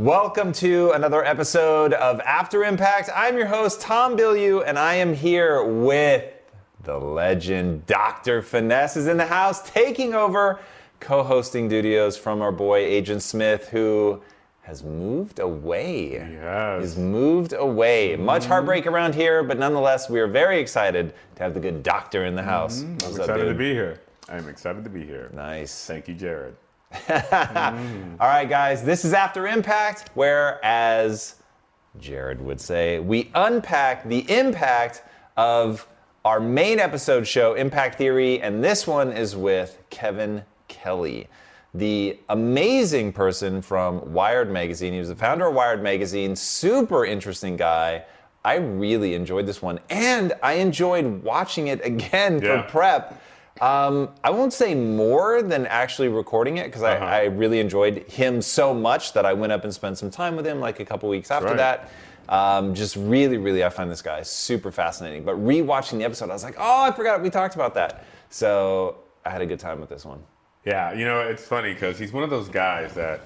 Welcome to another episode of After Impact. I'm your host, Tom Bilyeu, and I am here with the legend Dr. Finesse is in the house, taking over co-hosting duties from our boy Agent Smith, who has moved away. Yes. He's moved away. Much mm-hmm. heartbreak around here, but nonetheless, we are very excited to have the good doctor in the house. Mm-hmm. I'm What's up, excited to be here. I'm excited to be here. Nice. Thank you, Jared. All right, guys, this is After Impact, where, as Jared would say, we unpack the impact of our main episode show, Impact Theory, and this one is with Kevin Kelly, the amazing person from Wired Magazine. He was the founder of Wired Magazine, super interesting guy. I really enjoyed this one, and I enjoyed watching it again Yeah. for prep. Um, I won't say more than actually recording it because Uh-huh. I, I really enjoyed him so much that I went up and spent some time with him like a couple weeks after right. that. Um, just really, really, I find this guy super fascinating. But rewatching the episode, I was like, oh, I forgot we talked about that. So I had a good time with this one. Yeah, you know, it's funny because he's one of those guys that,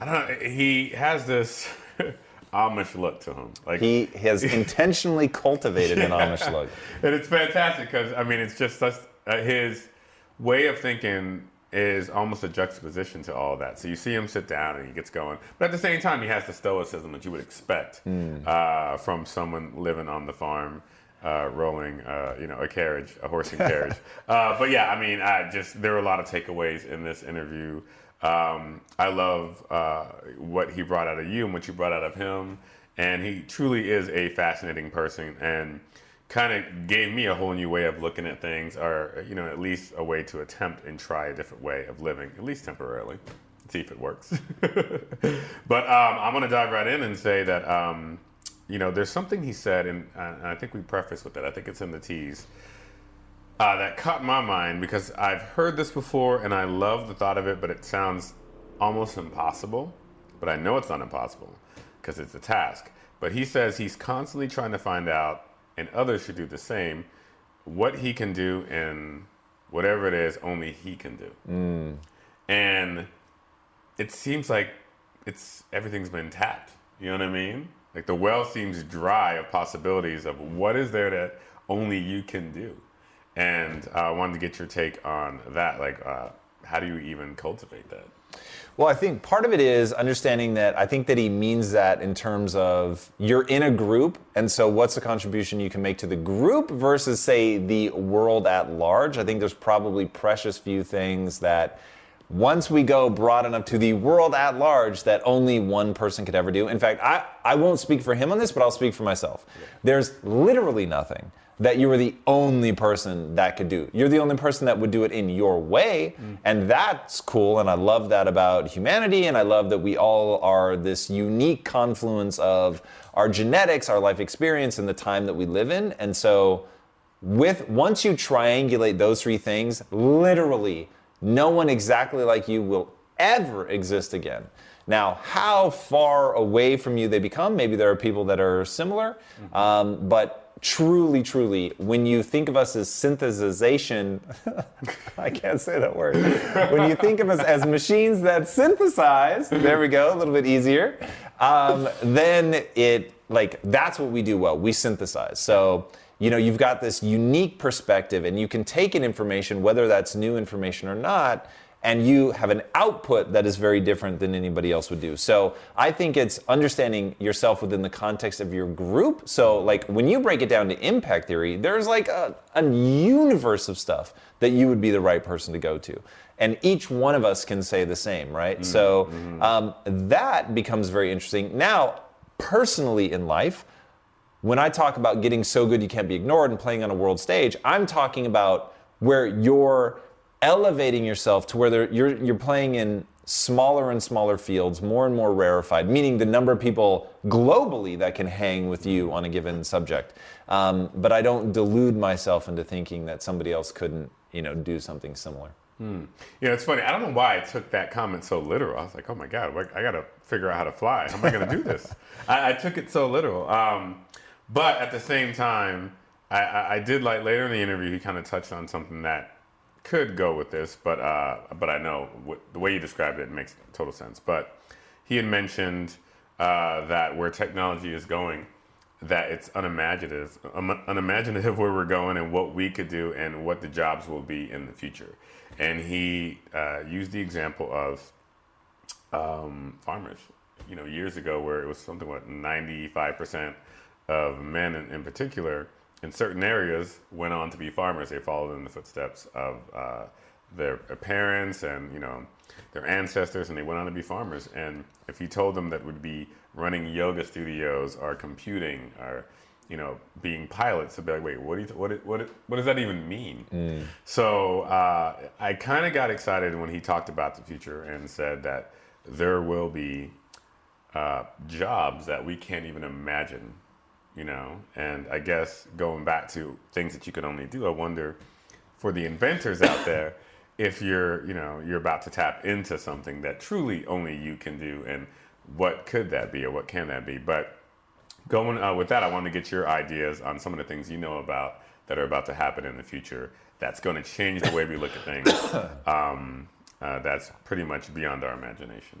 I don't know, he has this Amish look to him. Like He has intentionally cultivated an Amish look. and it's fantastic because I mean, it's just such, uh, his way of thinking is almost a juxtaposition to all that. So you see him sit down and he gets going, but at the same time, he has the stoicism that you would expect uh, from someone living on the farm. Uh, rolling, uh, you know, a carriage, a horse and carriage. uh, but yeah, I mean, I just there were a lot of takeaways in this interview. Um, I love uh, what he brought out of you and what you brought out of him, and he truly is a fascinating person and kind of gave me a whole new way of looking at things, or you know, at least a way to attempt and try a different way of living, at least temporarily, see if it works. but um, I'm to dive right in and say that um, you know, there's something he said, and, and I think we preface with it. I think it's in the tease. Uh, that caught my mind because I've heard this before and I love the thought of it, but it sounds almost impossible. But I know it's not impossible because it's a task. But he says he's constantly trying to find out, and others should do the same, what he can do and whatever it is only he can do. And it seems like it's everything's been tapped. You know what I mean? Like the well seems dry of possibilities of what is there that only you can do. And uh, I wanted to get your take on that. Like, uh, how do you even cultivate that? Well, I think part of it is understanding that I think that he means that in terms of you're in a group, and so what's the contribution you can make to the group versus, say, the world at large? I think there's probably precious few things that once we go broad enough to the world at large that only one person could ever do. In fact, I, I won't speak for him on this, but I'll speak for myself. There's literally nothing that you were the only person that could do. You're the only person that would do it in your way, and that's cool. And I love that about humanity, and I love that we all are this unique confluence of our genetics, our life experience, and the time that we live in. And so, with once you triangulate those three things, literally no one exactly like you will ever exist again. Now, how far away from you they become, maybe there are people that are similar, um, but truly, truly, when you think of us as synthesization, I can't say that word. when you think of us as machines that synthesize, there we go, a little bit easier, um, then it, like, that's what we do well. We synthesize. So, you know, you've got this unique perspective and you can take in information, whether that's new information or not, and you have an output that is very different than anybody else would do. So I think it's understanding yourself within the context of your group. So, like, when you break it down to impact theory, there's like a, a universe of stuff that you would be the right person to go to. And each one of us can say the same, right? Mm-hmm. So um, that becomes very interesting. Now, personally in life, when I talk about getting so good you can't be ignored and playing on a world stage, I'm talking about where you're elevating yourself to where you're, you're playing in smaller and smaller fields, more and more rarefied, meaning the number of people globally that can hang with you on a given subject. Um, but I don't delude myself into thinking that somebody else couldn't, you know, do something similar. Hmm. Yeah, it's funny. I don't know why I took that comment so literal. I was like, oh my God, I got to figure out how to fly. How am I going to do this? I, I, took it so literal. Um, but at the same time, I, I, I did like later in the interview, he kind of touched on something that could go with this, but uh, but I know the way you described it makes total sense. But he had mentioned uh, that where technology is going, that it's unimaginative, um, unimaginative where we're going and what we could do and what the jobs will be in the future. And he uh, used the example of um, farmers. You know, years ago, where it was something what ninety five percent of men in, in particular in certain areas went on to be farmers. They followed in the footsteps of uh, their parents and you know their ancestors, and they went on to be farmers. And if you told them that would be running yoga studios or computing or you know being pilots, they'd be like, wait, what do you what, what what does that even mean? Mm. So uh, I kind of got excited when he talked about the future and said that there will be uh, jobs that we can't even imagine you know. And I guess going back to things that you can only do, I wonder for the inventors out there if you're, you know, you're about to tap into something that truly only you can do, and what could that be, or what can that be? But going uh, with that, I want to get your ideas on some of the things you know about that are about to happen in the future. That's going to change the way we look at things. Um, uh, that's pretty much beyond our imagination.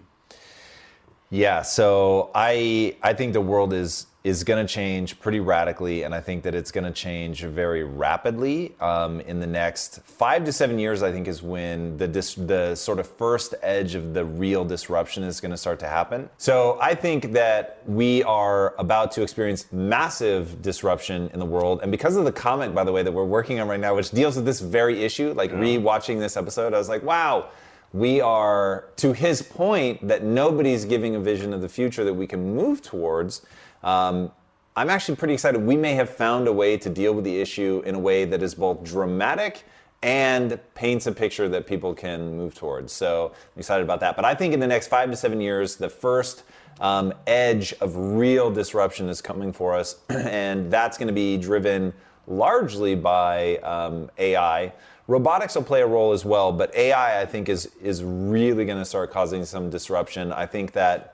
Yeah, so I I think the world is is going to change pretty radically, and I think that it's going to change very rapidly um, in the next five to seven years. I think is when the dis- the sort of first edge of the real disruption is going to start to happen. So I think that we are about to experience massive disruption in the world, and because of the comic, by the way, that we're working on right now, which deals with this very issue, like yeah. re-watching this episode, I was like, wow we are to his point that nobody's giving a vision of the future that we can move towards um, I'm actually pretty excited. We may have found a way to deal with the issue in a way that is both dramatic and paints a picture that people can move towards. So I'm excited about that. But I think in the next five to seven years, the first um, edge of real disruption is coming for us, and that's going to be driven largely by um, AI. Robotics will play a role as well, but AI, I think, is is really going to start causing some disruption. I think that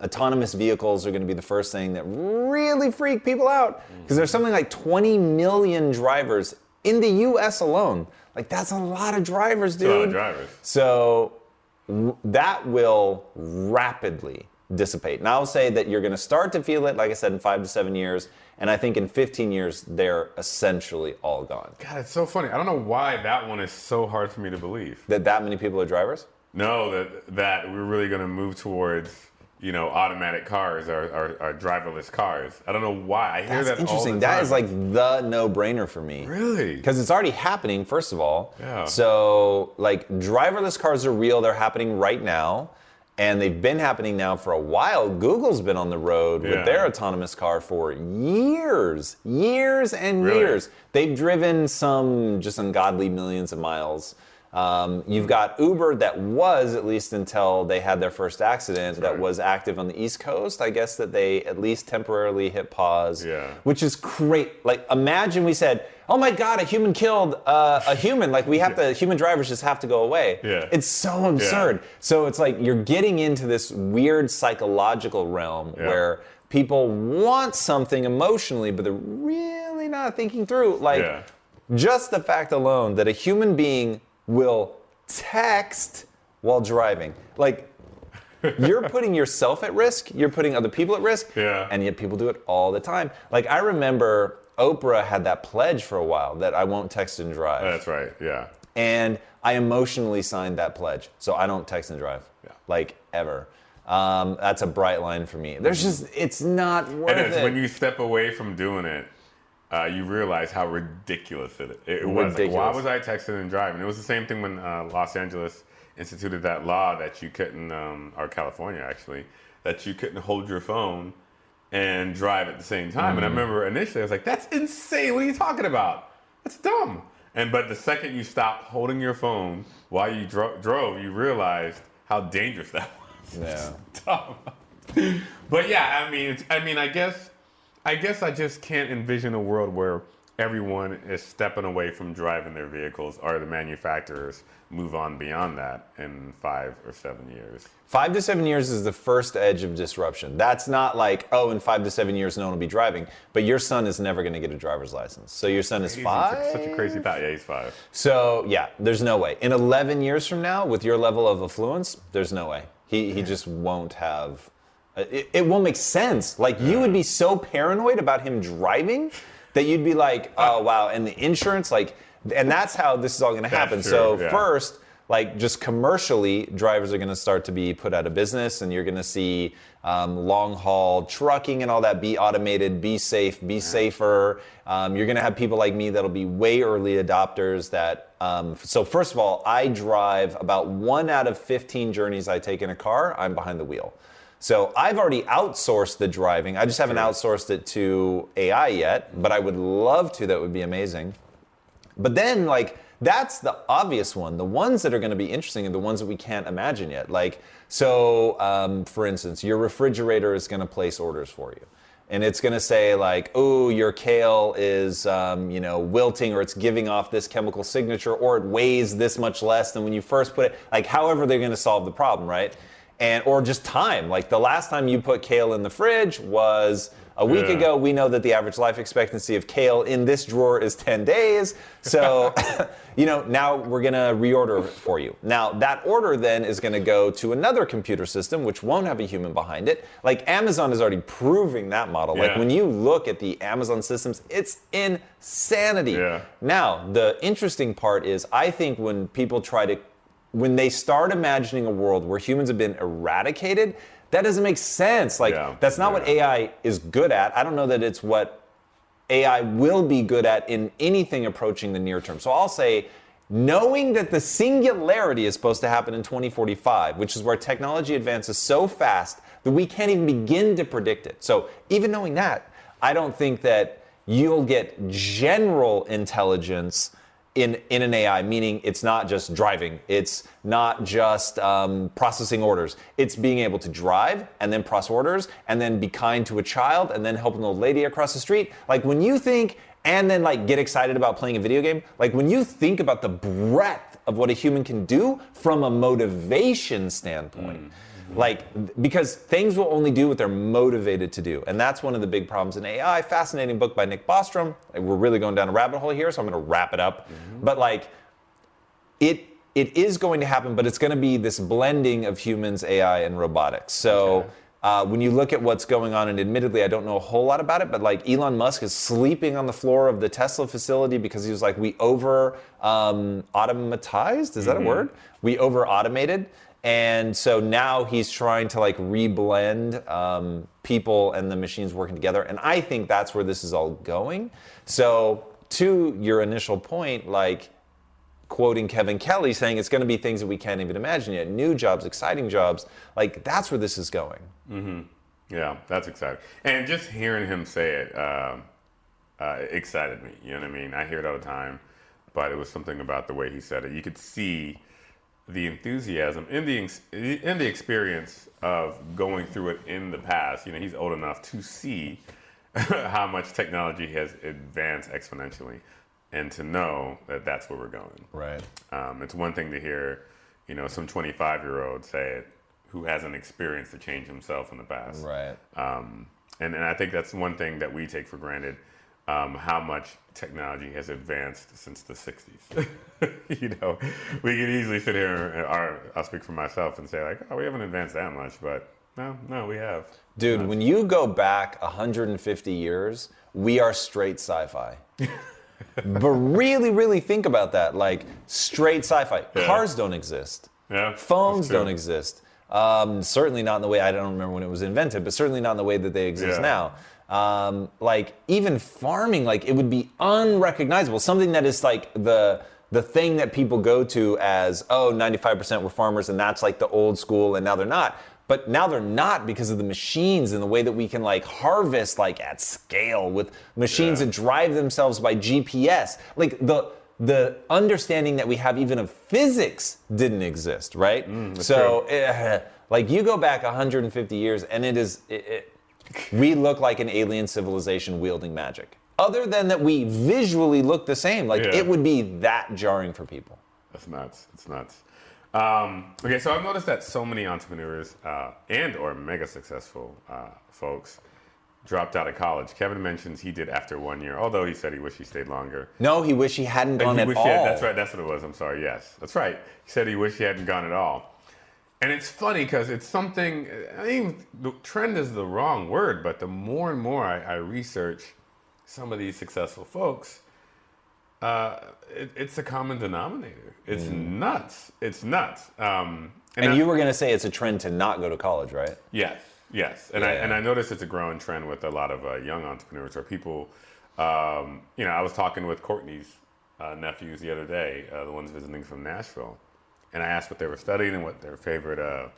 autonomous vehicles are going to be the first thing that really freak people out because there's something like 20 million drivers in the US alone. Like that's a lot of drivers, dude. a lot of drivers. So that will rapidly dissipate. And I'll say that you're going to start to feel it, like I said, in five to seven years. And I think in 15 years, they're essentially all gone. God, it's so funny. I don't know why that one is so hard for me to believe. That that many people are drivers? No, that that we're really going to move towards you know, automatic cars are, are, are, driverless cars. I don't know why. I hear That's that interesting. That is like the no-brainer for me. Really? Because it's already happening. First of all. Yeah. So like driverless cars are real. They're happening right now, and they've been happening now for a while. Google's been on the road yeah. with their autonomous car for years, years and really? years. They've driven some just ungodly millions of miles Um, you've got Uber that was, at least until they had their first accident, that was active on the East Coast. I guess that they at least temporarily hit pause, Yeah. which is great. Like, imagine we said, oh my God, a human killed uh, a human. Like, we have to, human drivers just have to go away. Yeah. It's so absurd. So it's like you're getting into this weird psychological realm Yeah. where people want something emotionally, but they're really not thinking through. Like, Yeah. just the fact alone that a human being will text while driving. Like, you're putting yourself at risk, you're putting other people at risk, Yeah. and yet people do it all the time. Like, I remember Oprah had that pledge for a while that I won't text and drive. That's right. Yeah. and I emotionally signed that pledge. So I don't text and drive, Yeah. like ever. Um, that's a bright line for me. There's just, it's not worth And it's it. when you step away from doing it, uh, you realize how ridiculous it, it was. Like, why was I texting and driving? It was the same thing when uh, Los Angeles instituted that law that you couldn't, um, or California actually, that you couldn't hold your phone and drive at the same time. Mm. And I remember initially I was like, "That's insane! What are you talking about? That's dumb." And but the second you stopped holding your phone while you dro- drove, you realized how dangerous that was. Yeah. dumb. but yeah, I mean, it's, I mean, I guess, I guess I just can't envision a world where everyone is stepping away from driving their vehicles, or the manufacturers move on beyond that in five or seven years. Five to seven years is the first edge of disruption. That's not like, oh, in five to seven years, no one will be driving. But your son is never going to get a driver's license. So your son is Crazy. five. Such a crazy thought. Yeah, he's five. So yeah, there's no way. In 11 years from now, with your level of affluence, there's no way. He he just won't have. Uh, It, it won't make sense. Like you would be so paranoid about him driving that you'd be like, oh wow, and the insurance, like, and that's how this is all going to happen. true, so yeah. first. Like just commercially, drivers are going to start to be put out of business, and you're going to see um, long haul trucking and all that be automated, be safe, be safer. Um, you're going to have people like me that'll be way early adopters. That um, so first of all, I drive about one out of 15 journeys I take in a car. I'm behind the wheel. So I've already outsourced the driving. I just haven't outsourced it to AI yet, but I would love to. That would be amazing. But then, like, that's the obvious one. The ones that are going to be interesting are the ones that we can't imagine yet. Like, so, um, for instance, your refrigerator is going to place orders for you. And it's going to say, like, oh, your kale is, um, you know, wilting or it's giving off this chemical signature or it weighs this much less than when you first put it. Like, however, they're going to solve the problem, right? And, or just time. Like, the last time you put kale in the fridge was a week Yeah. ago we know that the average life expectancy of kale in this drawer is 10 days. So, you know, now we're going to reorder it for you. Now, that order then is going to go to another computer system, which won't have a human behind it. Like Amazon is already proving that model. Like when you look at the Amazon systems, it's insanity. Yeah. Now, the interesting part is I think when people try to, when they start imagining a world where humans have been eradicated, that doesn't make sense. Like, Yeah. that's not what AI is good at. I don't know that it's what AI will be good at in anything approaching the near term. So I'll say, knowing that the singularity is supposed to happen in 2045, which is where technology advances so fast that we can't even begin to predict it. So even knowing that, I don't think that you'll get general intelligence in, in an AI, meaning it's not just driving, it's not just um, processing orders. It's being able to drive and then process orders and then be kind to a child and then help an old lady across the street. Like when you think and then like get excited about playing a video game, like when you think about the breadth of what a human can do from a motivation standpoint. Like, because things will only do what they're motivated to do. And that's one of the big problems in AI. Fascinating book by Nick Bostrom. We're really going down a rabbit hole here, so I'm going to wrap it up. But, like, it it is going to happen, but it's going to be this blending of humans, AI, and robotics. So uh, when you look at what's going on, and admittedly, I don't know a whole lot about it, but like Elon Musk is sleeping on the floor of the Tesla facility because he was like, we over um, automatized. Is that a word? We over automated. And so now he's trying to like reblend um, people and the machines working together. And I think that's where this is all going. So to your initial point, like quoting Kevin Kelly saying it's going to be things that we can't even imagine yet, new jobs, exciting jobs. Like that's where this is going. Yeah, that's exciting. And just hearing him say it um, uh, excited me. You know what I mean? I hear it all the time. but it was something about the way he said it. You could see the enthusiasm in the in the experience of going through it in the past. You know, he's old enough to see how much technology has advanced exponentially, and to know that that's where we're going. Right. Um, it's one thing to hear, you know, some 25 year old say it who hasn't experienced the change himself in the past. Right. Um, and, and I think that's one thing that we take for granted um, how much technology has advanced since the 60s. you know, we can easily sit here, and, or I'll speak for myself and say, like, oh, we haven't advanced that much, but no, no, we have. Dude, when you go back 150 years, we are straight sci fi. but really, really think about that. Like, straight sci fi. Yeah. Cars don't exist, Yeah, phones don't exist. Um, certainly not in the way, I don't remember when it was invented, but certainly not in the way that they exist Yeah. now. Um, like, even farming, like, it would be unrecognizable. Something that is like the. The thing that people go to as, oh, 95% were farmers, and that's like the old school, and now they're not. But now they're not because of the machines and the way that we can like harvest like at scale with machines Yeah. that drive themselves by GPS. Like the the understanding that we have even of physics didn't exist, right? so, eh, like you go back 150 years, and it is it, it, we look like an alien civilization wielding magic. Other than that, we visually look the same. Like Yeah. it would be that jarring for people. That's nuts. It's nuts. Um, okay, so I've noticed that so many entrepreneurs uh, and or mega successful uh, folks dropped out of college. Kevin mentions he did after one year, although he said he wished he stayed longer. No, he wish he hadn't gone he at wished all. he had- that's right. That's what it was. I'm sorry. Yes, that's right. He said he wished he hadn't gone at all. And it's funny because it's something. I mean, the trend is the wrong word, but the more and more I, I research some of these successful folks, uh, it, it's a common denominator. It's nuts. It's nuts. Um, And I- you were going to say it's a trend to not go to college, right? Yes, yes, and I Yeah. and I noticed it's a growing trend with a lot of uh, young entrepreneurs or people. Um, you know, I was talking with Courtney's uh, nephews the other day, uh, the ones visiting from Nashville, and I asked what they were studying and what their favorite, uh,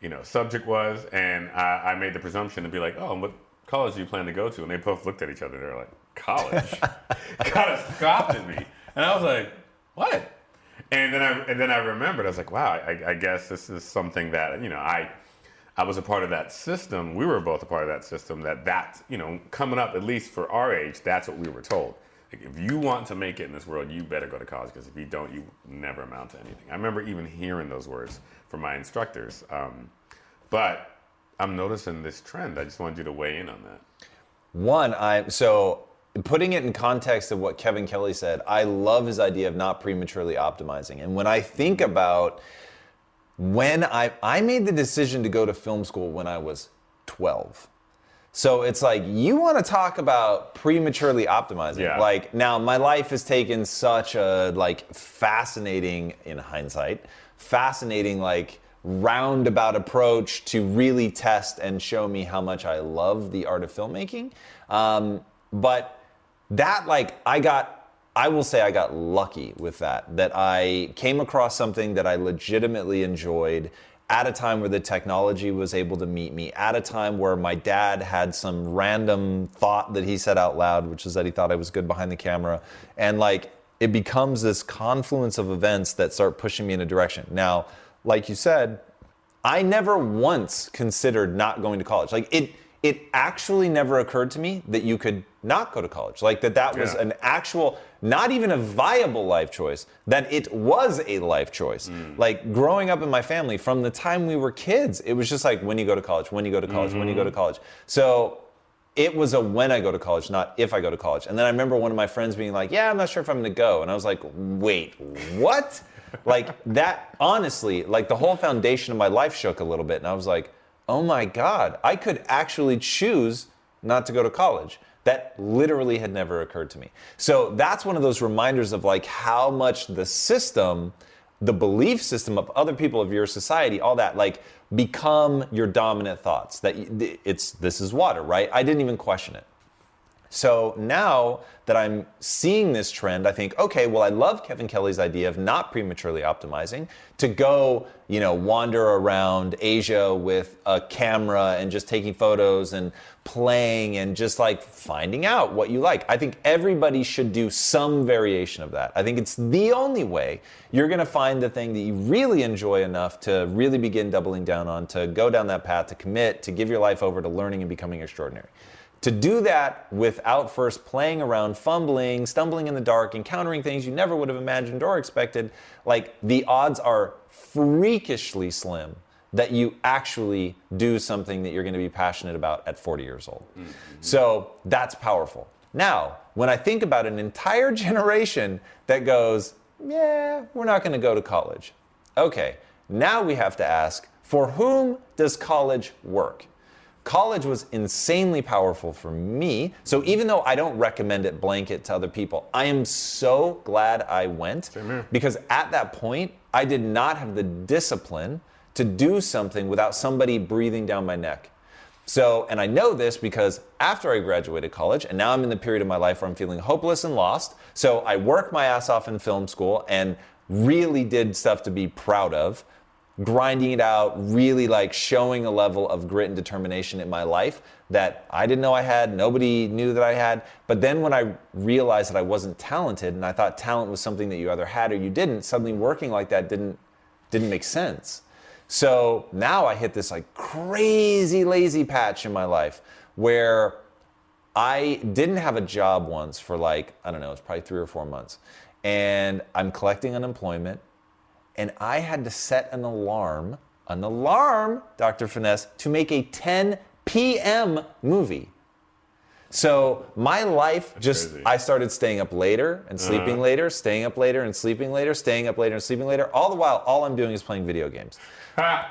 you know, subject was, and I, I made the presumption to be like, "Oh, what college do you plan to go to?" And they both looked at each other. And They're like, "College?" kind of scoffed at me, and I was like, "What?" And then I and then I remembered. I was like, "Wow, I, I guess this is something that you know I." I was a part of that system. We were both a part of that system. That that you know, coming up at least for our age, that's what we were told. Like, if you want to make it in this world, you better go to college because if you don't, you never amount to anything. I remember even hearing those words from my instructors. Um, but I'm noticing this trend. I just wanted you to weigh in on that. One, I so putting it in context of what Kevin Kelly said, I love his idea of not prematurely optimizing. And when I think about when I I made the decision to go to film school when I was 12. So it's like you want to talk about prematurely optimizing. Yeah. Like now my life has taken such a like fascinating in hindsight, fascinating like roundabout approach to really test and show me how much I love the art of filmmaking. Um, but that like I got I will say I got lucky with that that I came across something that I legitimately enjoyed at a time where the technology was able to meet me at a time where my dad had some random thought that he said out loud which is that he thought I was good behind the camera and like it becomes this confluence of events that start pushing me in a direction. Now, like you said, I never once considered not going to college. Like it it actually never occurred to me that you could not go to college. Like that that was Yeah. an actual not even a viable life choice, that it was a life choice. Hmm. Like growing up in my family from the time we were kids, it was just like when you go to college, when you go to college, when you go to mm-hmm. college. So it was a when I go to college, not if I go to college. And then I remember one of my friends being like, "Yeah, I'm not sure if I'm going to go." And I was like, "Wait, what?" like that honestly, like the whole foundation of my life shook a little bit and I was like, "Oh my god, I could actually choose not to go to college." That literally had never occurred to me. So that's one of those reminders of like how much the system the belief system of other people of your society all that like become your dominant thoughts that it's this is water right i didn't even question it So now that I'm seeing this trend, I think, okay, well, I love Kevin Kelly's idea of not prematurely optimizing to go, you know, wander around Asia with a camera and just taking photos and playing and just like finding out what you like. I think everybody should do some variation of that. I think it's the only way you're going to find the thing that you really enjoy enough to really begin doubling down on, to go down that path, to commit, to give your life over to learning and becoming extraordinary. To do that without first playing around, fumbling, stumbling in the dark, encountering things you never would have imagined or expected, like the odds are freakishly slim that you actually do something that you're going to be passionate about at 40 years old. Mm-hmm. So that's powerful. Now, when I think about an entire generation that goes, yeah, we're not going to go to college. Okay, now we have to ask, for whom does college work? College was insanely powerful for me. So even though I don't recommend it blanket to other people, I am so glad I went because at that point, I did not have the discipline to do something without somebody breathing down my neck. So, and I know this because after I graduated college, and now I'm in the period of my life where I'm feeling hopeless and lost. So I worked my ass off in film school and really did stuff to be proud of grinding it out, really like showing a level of grit and determination in my life that I didn't know I had, nobody knew that I had. But then when I realized that I wasn't talented and I thought talent was something that you either had or you didn't, suddenly working like that didn't didn't make sense. So now I hit this like crazy lazy patch in my life where I didn't have a job once for like, I don't know, it's probably three or four months. And I'm collecting unemployment and I had to set an alarm, an alarm, Dr. Finesse, to make a 10 p.m. movie. So my life That's just, crazy. I started staying up later and sleeping Uh-huh. later, staying up later and sleeping later, staying up later and sleeping later. All the while, all I'm doing is playing video games.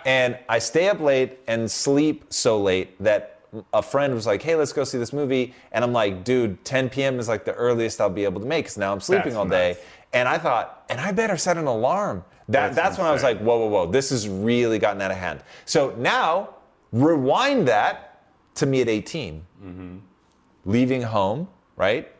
And I stay up late and sleep so late that a friend was like, hey, let's go see this movie. And I'm like, dude, 10 p.m. is like the earliest I'll be able to make because now I'm sleeping That's all day. nuts. And I thought, and I better set an alarm. That, That's that's when I was like, whoa, whoa, whoa, this has really gotten out of hand. So now, rewind that to me at 18, mm-hmm. leaving home, right?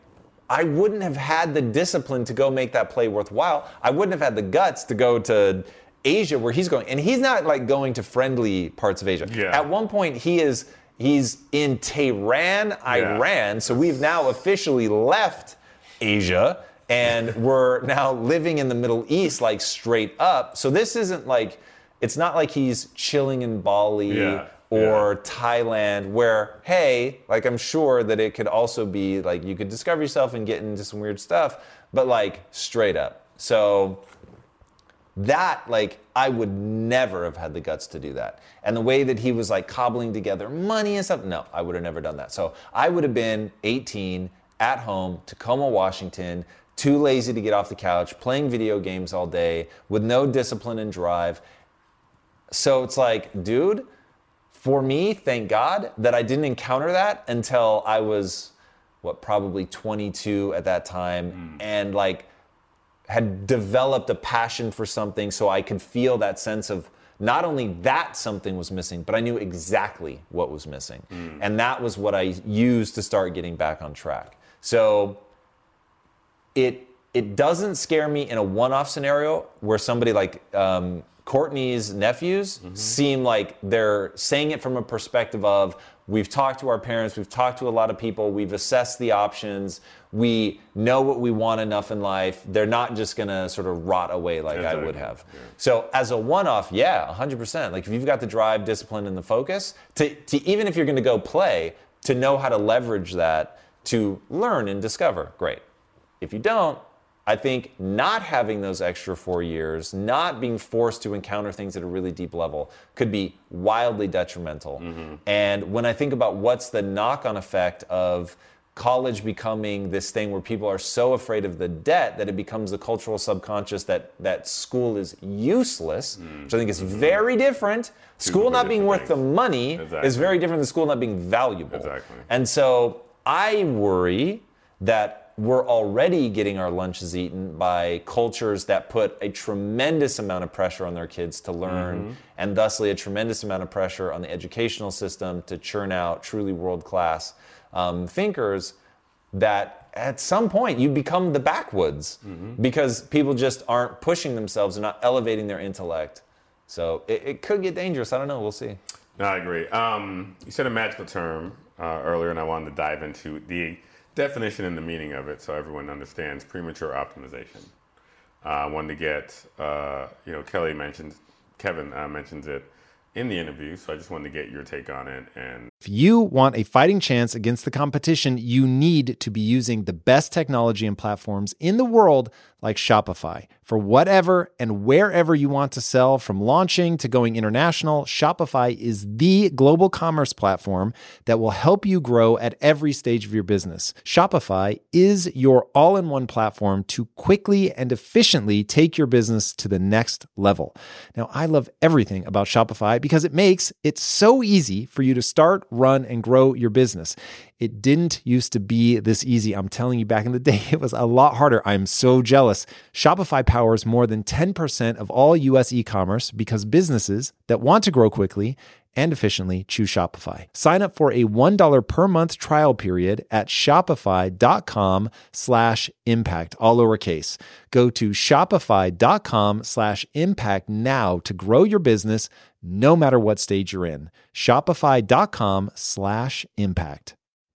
I wouldn't have had the discipline to go make that play worthwhile. I wouldn't have had the guts to go to Asia where he's going. And he's not like going to friendly parts of Asia. Yeah. At one point, he is he's in Tehran, Iran. Yeah. So we've now officially left Asia and we're now living in the Middle East, like straight up. So this isn't like, it's not like he's chilling in Bali Yeah, or Thailand, where, hey, like I'm sure that it could also be like you could discover yourself and get into some weird stuff, but like straight up. So that like I would never have had the guts to do that. And the way that he was like cobbling together money and stuff, no, I would have never done that. So I would have been 18 at home, Tacoma, Washington, too lazy to get off the couch, playing video games all day with no discipline and drive. So it's like, dude, for me, thank God that I didn't encounter that until I was what probably 22 at that time hmm. and like had developed a passion for something so I could feel that sense of not only that something was missing, but I knew exactly what was missing. Hmm. And that was what I used to start getting back on track. So it it doesn't scare me in a one-off scenario where somebody like um, Courtney's nephews seem like they're saying it from a perspective of we've talked to our parents, we've talked to a lot of people, we've assessed the options, we know what we want enough in life. They're not just gonna sort of rot away like I would Exactly. have. So as a one-off, yeah, 100%. Like if you've got the drive, discipline, and the focus, to, to even if you're gonna go play, to know how to leverage that to learn and discover, great. If you don't, I think not having those extra four years, not being forced to encounter things at a really deep level, could be wildly detrimental. And when I think about what's the knock on effect of college becoming this thing where people are so afraid of the debt that it becomes the cultural subconscious that, that school is useless, which I think is very different. School not being worth the things. money is very different than school not being valuable. Exactly. And so I worry that we're already getting our lunches eaten by cultures that put a tremendous amount of pressure on their kids to learn, Mm-hmm. and thusly a tremendous amount of pressure on the educational system to churn out truly world class um, thinkers. that at some point you become the backwoods because people just aren't pushing themselves and not elevating their intellect. So it, it could get dangerous. I don't know. We'll see. No, I agree. Um, you said a magical term uh, earlier, and I wanted to dive into the definition and the meaning of it so everyone understands premature optimization. Uh, I wanted to get, uh, you know, Kelly mentioned, Kevin uh, mentions it in the interview, so I just wanted to get your take on it. And If you want a fighting chance against the competition, you need to be using the best technology and platforms in the world like Shopify. For whatever and wherever you want to sell, from launching to going international, Shopify is the global commerce platform that will help you grow at every stage of your business. Shopify is your all in one platform to quickly and efficiently take your business to the next level. Now, I love everything about Shopify because it makes it so easy for you to start, run, and grow your business. It didn't used to be this easy. I'm telling you, back in the day, it was a lot harder. I'm so jealous. Shopify powers more than 10% of all US e commerce because businesses that want to grow quickly and efficiently choose Shopify. Sign up for a $1 per month trial period at shopify.com slash impact, all lowercase. Go to shopify.com slash impact now to grow your business no matter what stage you're in. Shopify.com slash impact.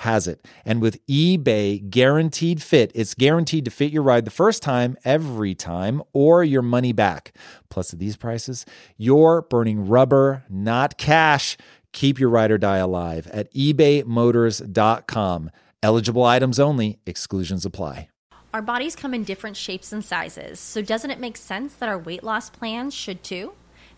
has it. And with eBay Guaranteed Fit, it's guaranteed to fit your ride the first time, every time, or your money back. Plus, at these prices, you're burning rubber, not cash. Keep your ride or die alive at ebaymotors.com. Eligible items only, exclusions apply. Our bodies come in different shapes and sizes, so doesn't it make sense that our weight loss plans should too?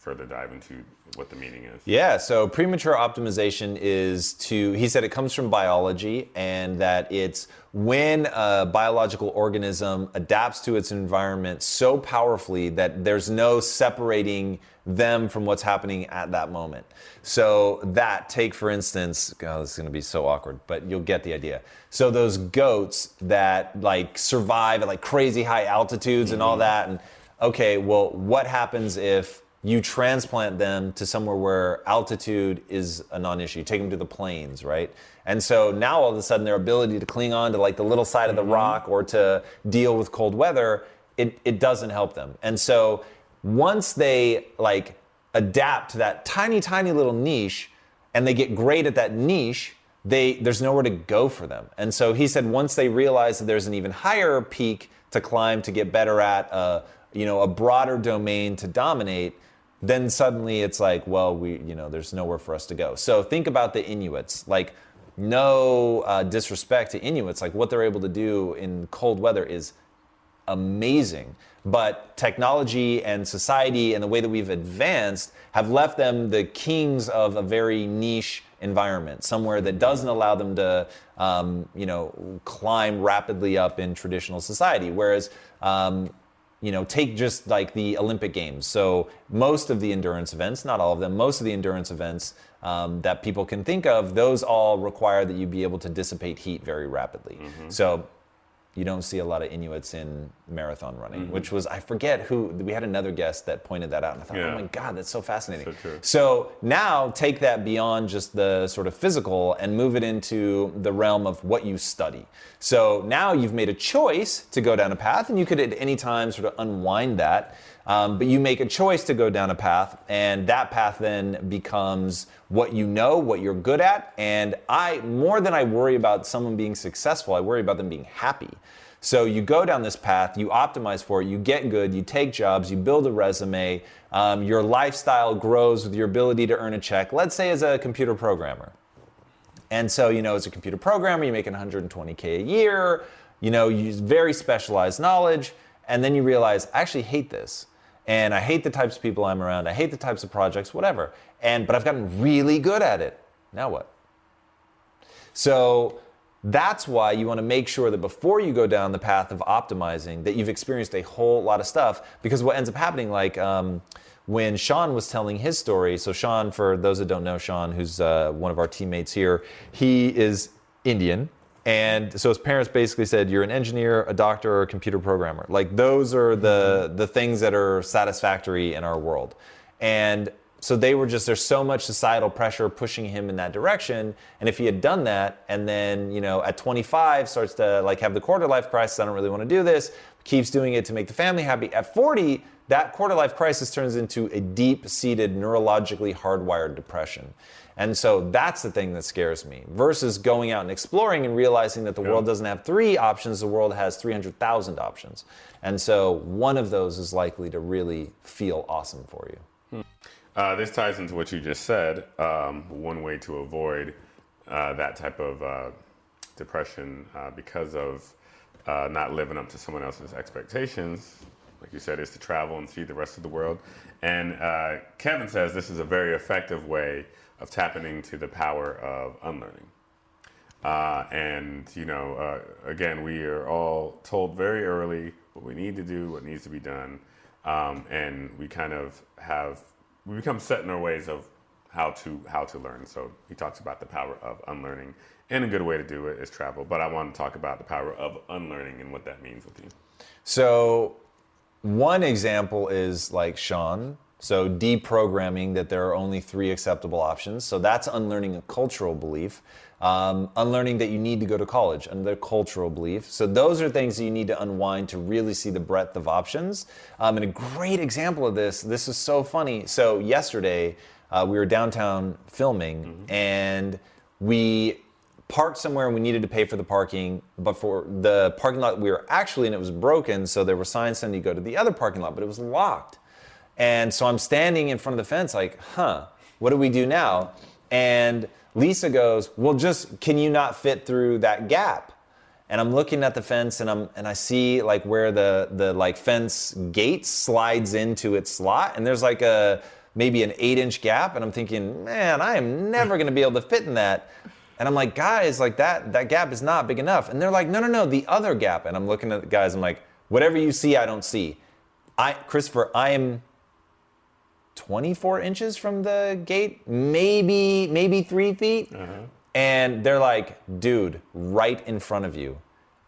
Further dive into what the meaning is. Yeah, so premature optimization is to, he said it comes from biology and that it's when a biological organism adapts to its environment so powerfully that there's no separating them from what's happening at that moment. So, that, take for instance, God, this is gonna be so awkward, but you'll get the idea. So, those goats that like survive at like crazy high altitudes and all mm-hmm. that, and okay, well, what happens if you transplant them to somewhere where altitude is a non-issue. Take them to the plains, right? And so now all of a sudden their ability to cling on to like the little side of the rock or to deal with cold weather, it, it doesn't help them. And so once they like adapt to that tiny, tiny little niche and they get great at that niche, they there's nowhere to go for them. And so he said once they realize that there's an even higher peak to climb to get better at, uh, you know, a broader domain to dominate, then suddenly it's like, well, we, you know, there's nowhere for us to go. So think about the Inuits. Like, no uh, disrespect to Inuits, like what they're able to do in cold weather is amazing. But technology and society and the way that we've advanced have left them the kings of a very niche environment, somewhere that doesn't allow them to, um, you know, climb rapidly up in traditional society. Whereas um, you know, take just like the Olympic Games. So most of the endurance events, not all of them, most of the endurance events um, that people can think of, those all require that you be able to dissipate heat very rapidly. So you don't see a lot of Inuits in marathon running, Mm-hmm. which was I forget who we had another guest that pointed that out, and I thought, Yeah. oh my god, that's so fascinating. So. So now take that beyond just the sort of physical and move it into the realm of what you study. So now you've made a choice to go down a path, and you could at any time sort of unwind that. Um, but you make a choice to go down a path, and that path then becomes what you know, what you're good at. And I, more than I worry about someone being successful, I worry about them being happy. So you go down this path, you optimize for it, you get good, you take jobs, you build a resume, um, your lifestyle grows with your ability to earn a check, let's say as a computer programmer. And so, you know, as a computer programmer, you're making 120K a year, you know, you use very specialized knowledge, and then you realize, I actually hate this. And I hate the types of people I'm around, I hate the types of projects, whatever. And but I've gotten really good at it. Now what? So that's why you want to make sure that before you go down the path of optimizing, that you've experienced a whole lot of stuff. Because what ends up happening, like um, when Sean was telling his story. So Sean, for those that don't know, Sean, who's uh, one of our teammates here, he is Indian. And so his parents basically said, "You're an engineer, a doctor, or a computer programmer. Like those are the the things that are satisfactory in our world." And so they were just there's so much societal pressure pushing him in that direction and if he had done that and then you know at 25 starts to like have the quarter life crisis i don't really want to do this keeps doing it to make the family happy at 40 that quarter life crisis turns into a deep seated neurologically hardwired depression and so that's the thing that scares me versus going out and exploring and realizing that the world doesn't have three options the world has 300000 options and so one of those is likely to really feel awesome for you Uh, this ties into what you just said. Um, one way to avoid uh, that type of uh, depression uh, because of uh, not living up to someone else's expectations, like you said, is to travel and see the rest of the world. And uh, Kevin says this is a very effective way of tapping into the power of unlearning. Uh, and you know, uh, again, we are all told very early what we need to do, what needs to be done, um, and we kind of have we become set in our ways of how to how to learn. So he talks about the power of unlearning, and a good way to do it is travel. But I want to talk about the power of unlearning and what that means with you. So, one example is like Sean. So, deprogramming that there are only three acceptable options. So, that's unlearning a cultural belief. Um, unlearning that you need to go to college, another cultural belief. So, those are things that you need to unwind to really see the breadth of options. Um, and a great example of this, this is so funny. So, yesterday, uh, we were downtown filming and we parked somewhere and we needed to pay for the parking, but for the parking lot we were actually in, it was broken. So there were signs saying you go to the other parking lot, but it was locked. And so I'm standing in front of the fence, like, huh, what do we do now? And Lisa goes, well, just can you not fit through that gap? And I'm looking at the fence and I'm and I see like where the the like fence gate slides into its slot, and there's like a maybe an eight inch gap, and I'm thinking, man, I am never gonna be able to fit in that. And I'm like, guys, like that that gap is not big enough. And they're like, no, no, no, the other gap. And I'm looking at the guys, I'm like, whatever you see, I don't see. I Christopher, I am 24 inches from the gate, maybe maybe three feet. Uh-huh. And they're like, dude, right in front of you.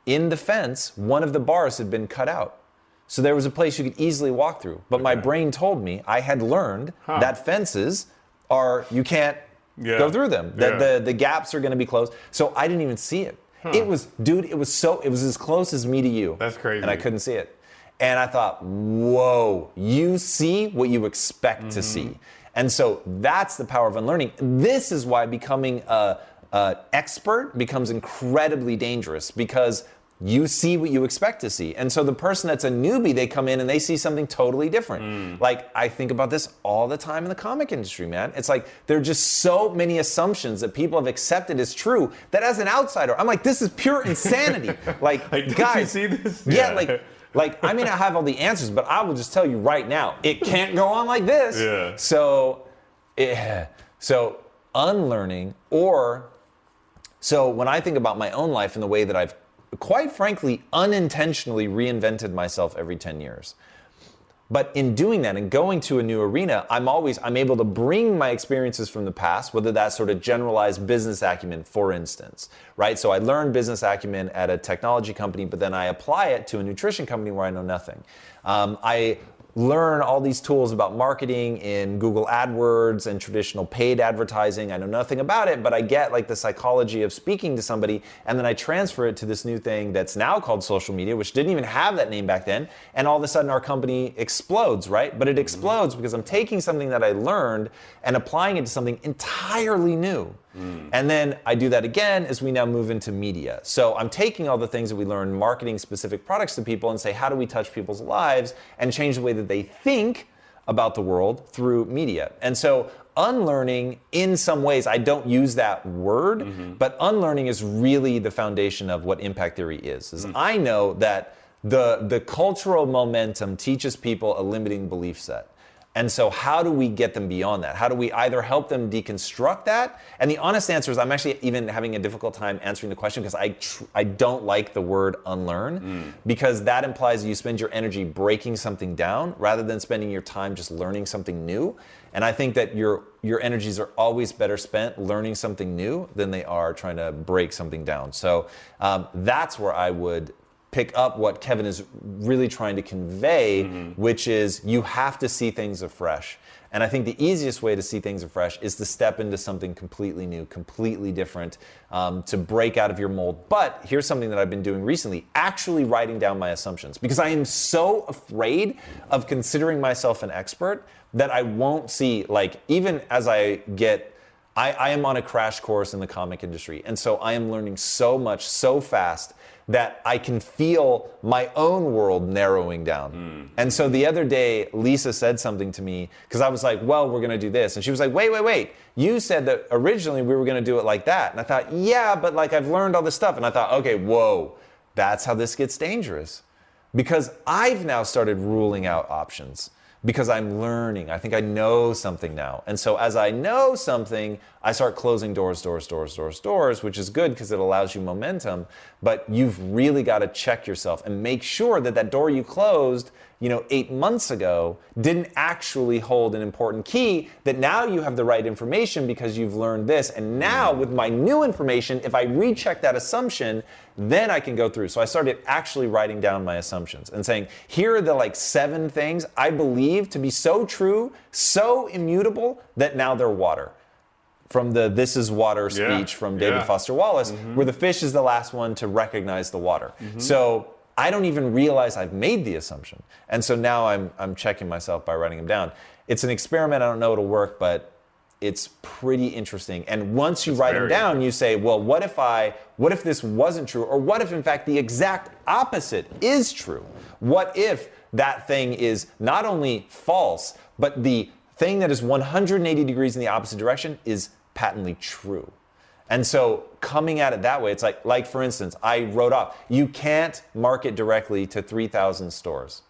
In the fence, one of the bars had been cut out. So there was a place you could easily walk through. But my brain told me I had learned that fences are, you can't Yeah. go through them. That Yeah. the, the gaps are going to be closed. So I didn't even see it. It was, dude, it was so, it was as close as me to you. That's crazy. And I couldn't see it. And I thought, whoa, you see what you expect to see. Mm-hmm. And so that's the power of unlearning. This is why becoming a, a expert becomes incredibly dangerous because you see what you expect to see. And so the person that's a newbie, they come in and they see something totally different. Mm. Like I think about this all the time in the comic industry, man. It's like there are just so many assumptions that people have accepted as true that as an outsider, I'm like, this is pure insanity. like, Like, guys, see this? Yeah, Yeah. like like I may not have all the answers, but I will just tell you right now, it can't go on like this. Yeah. So, eh, so unlearning or so when I think about my own life and the way that I've quite frankly, unintentionally reinvented myself every 10 years. But in doing that and going to a new arena, I'm always I'm able to bring my experiences from the past, whether that's sort of generalized business acumen, for instance, right? So I learned business acumen at a technology company, but then I apply it to a nutrition company where I know nothing. Um, I learn all these tools about marketing in Google AdWords and traditional paid advertising. I know nothing about it, but I get like the psychology of speaking to somebody and then I transfer it to this new thing that's now called social media, which didn't even have that name back then. And all of a sudden our company explodes, right? But it mm-hmm. explodes because I'm taking something that I learned and applying it to something entirely new. Mm. And then I do that again as we now move into media. So I'm taking all the things that we learn marketing specific products to people and say, how do we touch people's lives and change the way that they think about the world through media? And so unlearning in some ways i don't use that word mm-hmm. but unlearning is really the foundation of what impact theory is is mm. i know that the the cultural momentum teaches people a limiting belief set and so, how do we get them beyond that? How do we either help them deconstruct that? And the honest answer is, I'm actually even having a difficult time answering the question because I tr- I don't like the word unlearn mm. because that implies you spend your energy breaking something down rather than spending your time just learning something new. And I think that your your energies are always better spent learning something new than they are trying to break something down. So um, that's where I would pick up what Kevin is really trying to convey, mm-hmm. which is you have to see things afresh. And I think the easiest way to see things afresh is to step into something completely new, completely different, um, to break out of your mold. But here's something that I've been doing recently actually writing down my assumptions because I am so afraid of considering myself an expert that I won't see, like, even as I get I, I, am on a crash course in the comic industry. And so I am learning so much so fast that I can feel my own world narrowing down. Mm. And so the other day, Lisa said something to me because I was like, well, we're going to do this. And she was like, wait, wait, wait. You said that originally we were going to do it like that. And I thought, yeah, but like I've learned all this stuff. And I thought, okay, whoa, that's how this gets dangerous. Because I've now started ruling out options because I'm learning. I think I know something now. And so as I know something, I start closing doors, doors, doors, doors, doors, which is good because it allows you momentum. But you've really got to check yourself and make sure that that door you closed you know, eight months ago didn't actually hold an important key that now you have the right information because you've learned this. And now mm. with my new information, if I recheck that assumption, then I can go through. So I started actually writing down my assumptions and saying, here are the like seven things I believe to be so true, so immutable that now they're water from the This is Water speech yeah, from David yeah. Foster Wallace, mm-hmm. where the fish is the last one to recognize the water. Mm-hmm. So I don't even realize I've made the assumption. And so now I'm, I'm checking myself by writing them down. It's an experiment. I don't know it'll work, but it's pretty interesting. And once you it's write them down, you say, well, what if I, what if this wasn't true? Or what if, in fact, the exact opposite is true? What if that thing is not only false, but the thing that is 180 degrees in the opposite direction is patently true? And so coming at it that way, it's like, like for instance, I wrote off, you can't market directly to 3,000 stores.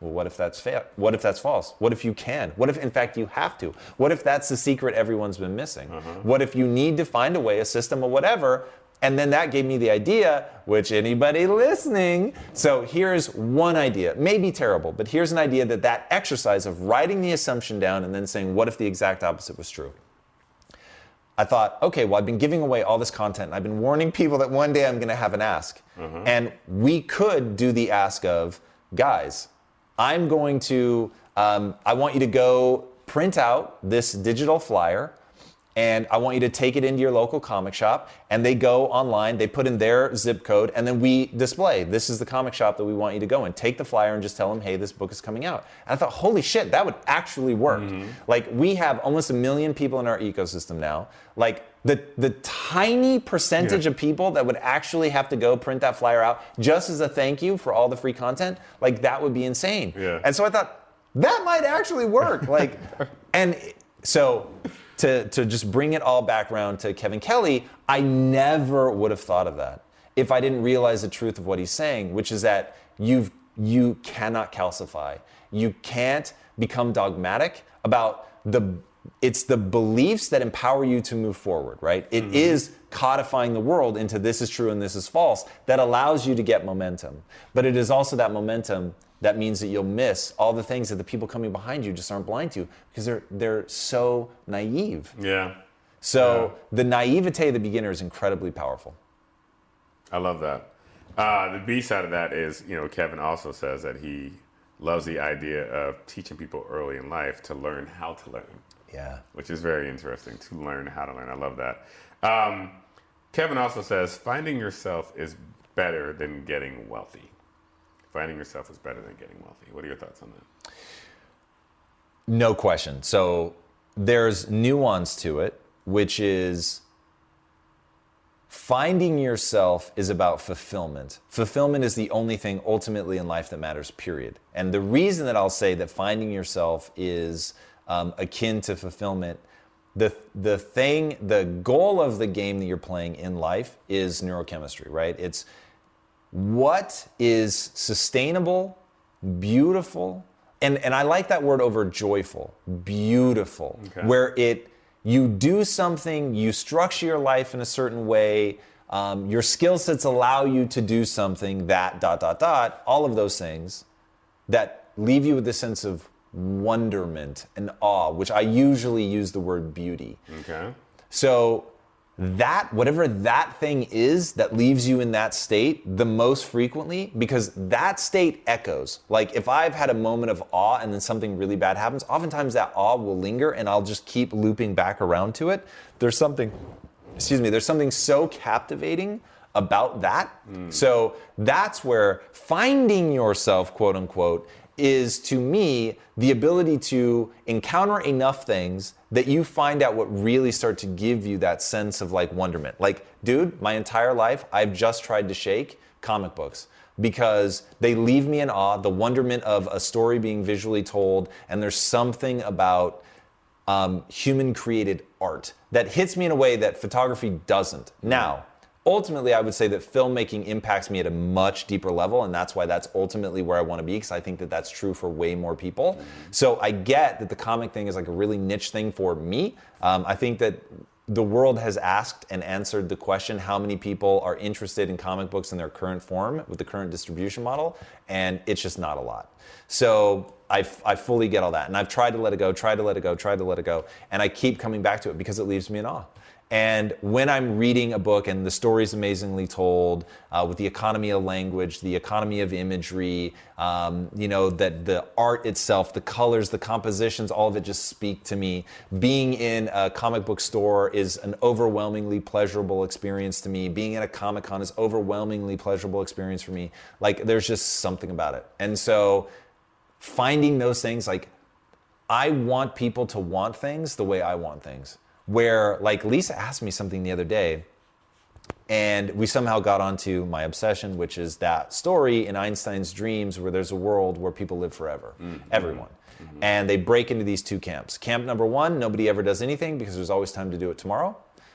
Well, what if that's fa- what if that's false? What if you can? What if in fact you have to? What if that's the secret everyone's been missing? Uh-huh. What if you need to find a way, a system or whatever? And then that gave me the idea, which anybody listening. So here's one idea, maybe terrible, but here's an idea that that exercise of writing the assumption down and then saying, what if the exact opposite was true? I thought, okay, well, I've been giving away all this content. I've been warning people that one day I'm going to have an ask. Mm-hmm. And we could do the ask of, guys, I'm going to, um, I want you to go print out this digital flyer and I want you to take it into your local comic shop. And they go online, they put in their zip code, and then we display this is the comic shop that we want you to go in. Take the flyer and just tell them, hey, this book is coming out. And I thought, holy shit, that would actually work. Mm-hmm. Like, we have almost a million people in our ecosystem now. Like, the, the tiny percentage yeah. of people that would actually have to go print that flyer out just as a thank you for all the free content, like, that would be insane. Yeah. And so I thought, that might actually work. Like, and so to, to just bring it all back around to Kevin Kelly, I never would have thought of that if I didn't realize the truth of what he's saying, which is that you've, you cannot calcify. You can't become dogmatic about the it's the beliefs that empower you to move forward, right? It mm-hmm. is codifying the world into this is true and this is false that allows you to get momentum. But it is also that momentum that means that you'll miss all the things that the people coming behind you just aren't blind to because they're they're so naive. Yeah. So the naivete of the beginner is incredibly powerful. I love that. Uh, the B side of that is, you know, Kevin also says that he loves the idea of teaching people early in life to learn how to learn, Yeah. which is very interesting to learn how to learn. I love that. Um, Kevin also says finding yourself is better than getting wealthy. Finding yourself is better than getting wealthy. What are your thoughts on that? No question. So there's nuance to it, which is finding yourself is about fulfillment. Fulfillment is the only thing ultimately in life that matters, period. And the reason that I'll say that finding yourself is um, akin to fulfillment. The, the thing, the goal of the game that you're playing in life is neurochemistry, right? It's what is sustainable, beautiful, and, and I like that word over joyful, beautiful, Okay. where it you do something, you structure your life in a certain way, um, your skill sets allow you to do something that dot dot dot, all of those things that leave you with this sense of wonderment and awe, which I usually use the word beauty. Okay. So that whatever that thing is that leaves you in that state the most frequently because that state echoes. Like if I've had a moment of awe and then something really bad happens, oftentimes that awe will linger and I'll just keep looping back around to it. There's something excuse me, there's something so captivating about that. Hmm. So that's where finding yourself, quote unquote, is to me the ability to encounter enough things that you find out what really start to give you that sense of like wonderment. Like, dude, my entire life I've just tried to shake comic books because they leave me in awe, the wonderment of a story being visually told, and there's something about um, human created art that hits me in a way that photography doesn't. Now, ultimately, I would say that filmmaking impacts me at a much deeper level, and that's why that's ultimately where I want to be because I think that that's true for way more people. So I get that the comic thing is like a really niche thing for me. Um, I think that the world has asked and answered the question how many people are interested in comic books in their current form with the current distribution model, and it's just not a lot. So I, I fully get all that. And I've tried to let it go, tried to let it go, tried to let it go, and I keep coming back to it because it leaves me in awe. And when I'm reading a book and the story's amazingly told, uh, with the economy of language, the economy of imagery, um, you know, that the art itself, the colors, the compositions, all of it just speak to me. Being in a comic book store is an overwhelmingly pleasurable experience to me. Being at a Comic Con is overwhelmingly pleasurable experience for me. Like there's just something about it. And so finding those things, like I want people to want things the way I want things. Where, like, Lisa asked me something the other day, and we somehow got onto my obsession, which is that story in Einstein's dreams where there's a world where people live forever, mm-hmm. everyone. Mm-hmm. And they break into these two camps. Camp number one, nobody ever does anything because there's always time to do it tomorrow.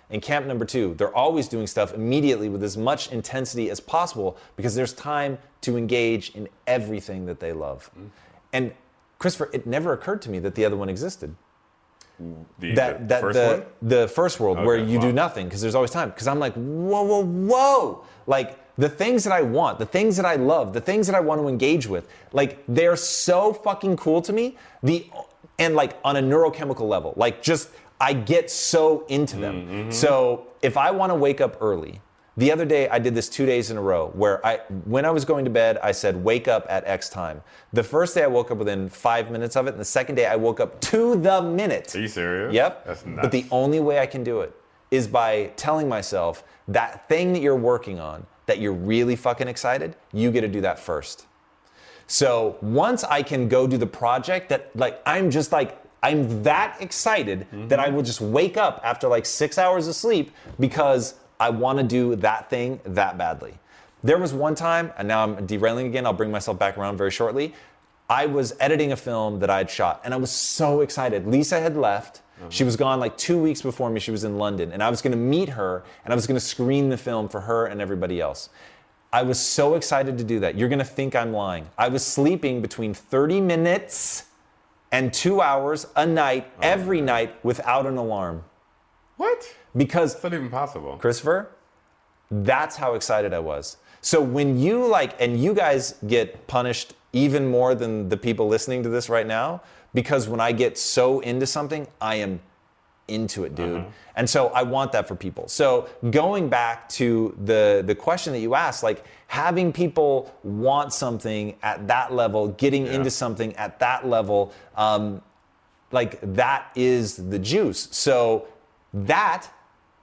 And camp number two, they're always doing stuff immediately with as much intensity as possible because there's time to engage in everything that they love. Mm-hmm. And Christopher, it never occurred to me that the other one existed The, that the that first the one? the first world where Okay, you do nothing because there's always time because I'm like whoa whoa whoa like the things that I want the things that I love the things that I want to engage with like they're so fucking cool to me the and like on a neurochemical level like just I get so into them Mm-hmm. so if I want to wake up early the other day I did this two days in a row where I when I was going to bed I said wake up at X time the first day I woke up within five minutes of it and the second day I woke up to the minute Are you serious? Yep. That's nuts. But the only way I can do it is by telling myself that thing that you're working on, that you're really fucking excited, you get to do that first. So once I can go do the project that like I'm just like I'm that excited mm-hmm. that I will just wake up after like 6 hours of sleep because I want to do that thing that badly. There was one time, and now I'm derailing again, I'll bring myself back around very shortly. I was editing a film that I had shot, and I was so excited. Lisa had left. Uh-huh. She was gone like two weeks before me. She was in London, and I was going to meet her, and I was going to screen the film for her and everybody else. I was so excited to do that. You're going to think I'm lying. I was sleeping between 30 minutes and two hours a night, oh, every night, without an alarm. What? Because It's not even possible. Christopher, that's how excited I was. So when you like, and you guys get punished even more than the people listening to this right now, because when I get so into something, I am into it, dude. And so I want that for people. So going back to the the question that you asked, like having people want something at that level, getting into something at that level, um, like that is the juice. So that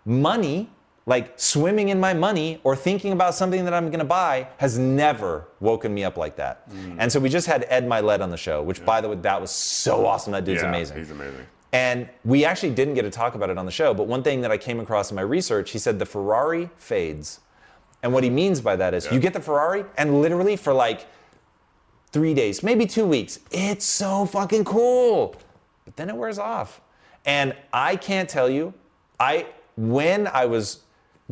money, like swimming in my money or thinking about something that I'm gonna buy, has never woken me up like that. Mm. And so we just had Ed Mylett on the show, which by the way, that was so awesome. That dude's yeah, amazing. He's amazing. And we actually didn't get to talk about it on the show, but one thing that I came across in my research, he said the Ferrari fades. And what he means by that is you get the Ferrari, and literally for like three days, maybe two weeks, it's so fucking cool. But then it wears off. And I can't tell you, I when I was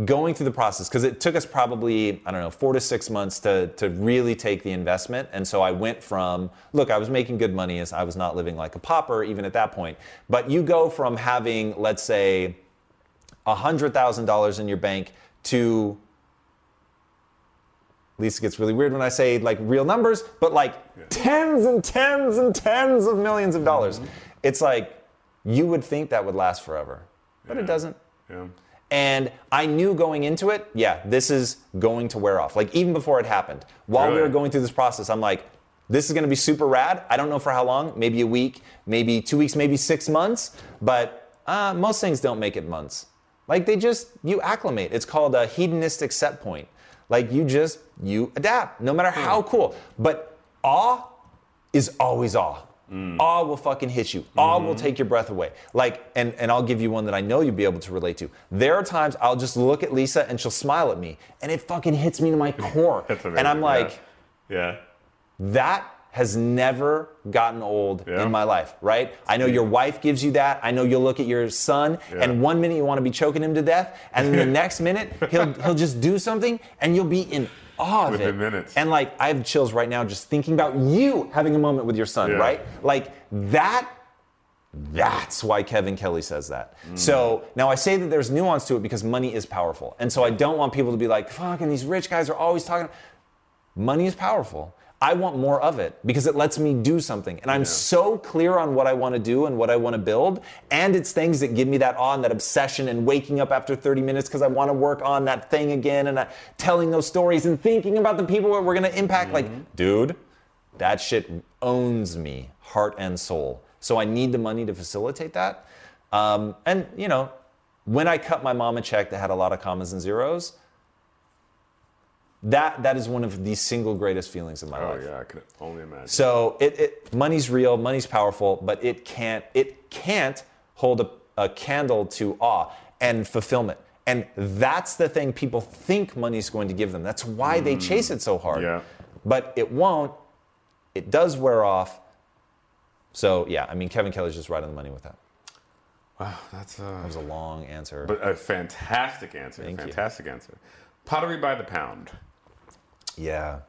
going through the process, because it took us probably, I don't know, four to six months to, to really take the investment. And so I went from, look, I was making good money as I was not living like a pauper even at that point. But you go from having, let's say, $100,000 in your bank to Lisa gets really weird when I say like real numbers, but like tens and tens and tens of millions of dollars. Mm-hmm. It's like you would think that would last forever, but it doesn't. Yeah. And I knew going into it, yeah, this is going to wear off. Like even before it happened, while we were going through this process, I'm like, this is going to be super rad. I don't know for how long, maybe a week, maybe two weeks, maybe six months, but uh, most things don't make it months. Like they just, you acclimate. It's called a hedonistic set point. Like you just, you adapt, no matter how cool. But awe is always awe. Mm. Awe will fucking hit you. Awe will mm-hmm. take your breath away. Like, and, and I'll give you one that I know you'll be able to relate to. There are times I'll just look at Lisa and she'll smile at me, and it fucking hits me to my core. And I'm like, yeah. yeah. that has never gotten old Yeah. in my life, right? I know your wife gives you that. I know you'll look at your son, Yeah. and one minute you want to be choking him to death, and then the next minute he'll he'll just do something, and you'll be in awe of it. minutes. And like I have chills right now just thinking about you having a moment with your son, Yeah. right? Like that. That's why Kevin Kelly says that. Mm. So now I say that there's nuance to it because money is powerful. And so I don't want people to be like, fucking these rich guys are always talking. Money is powerful. I want more of it because it lets me do something. And I'm so clear on what I want to do and what I want to build. And it's things that give me that awe and that obsession, and waking up after 30 minutes because I want to work on that thing again and uh, telling those stories and thinking about the people that we're going to impact. Like, dude, that shit owns me, heart and soul. So I need the money to facilitate that. Um, and, you know, when I cut my mom a check that had a lot of commas and zeros, that that is one of the single greatest feelings of my Oh life. Oh yeah, I could only imagine. So it, it money's real, money's powerful, but it can't it can't hold a, a candle to awe and fulfillment. And that's the thing people think money's going to give them. That's why they chase it so hard. Yeah. But it won't. It does wear off. So yeah, I mean Kevin Kelly's just right on the money with that. wow, that's uh, That was a long answer. but a fantastic answer. Thank you. fantastic answer. Pottery by the pound. Yeah.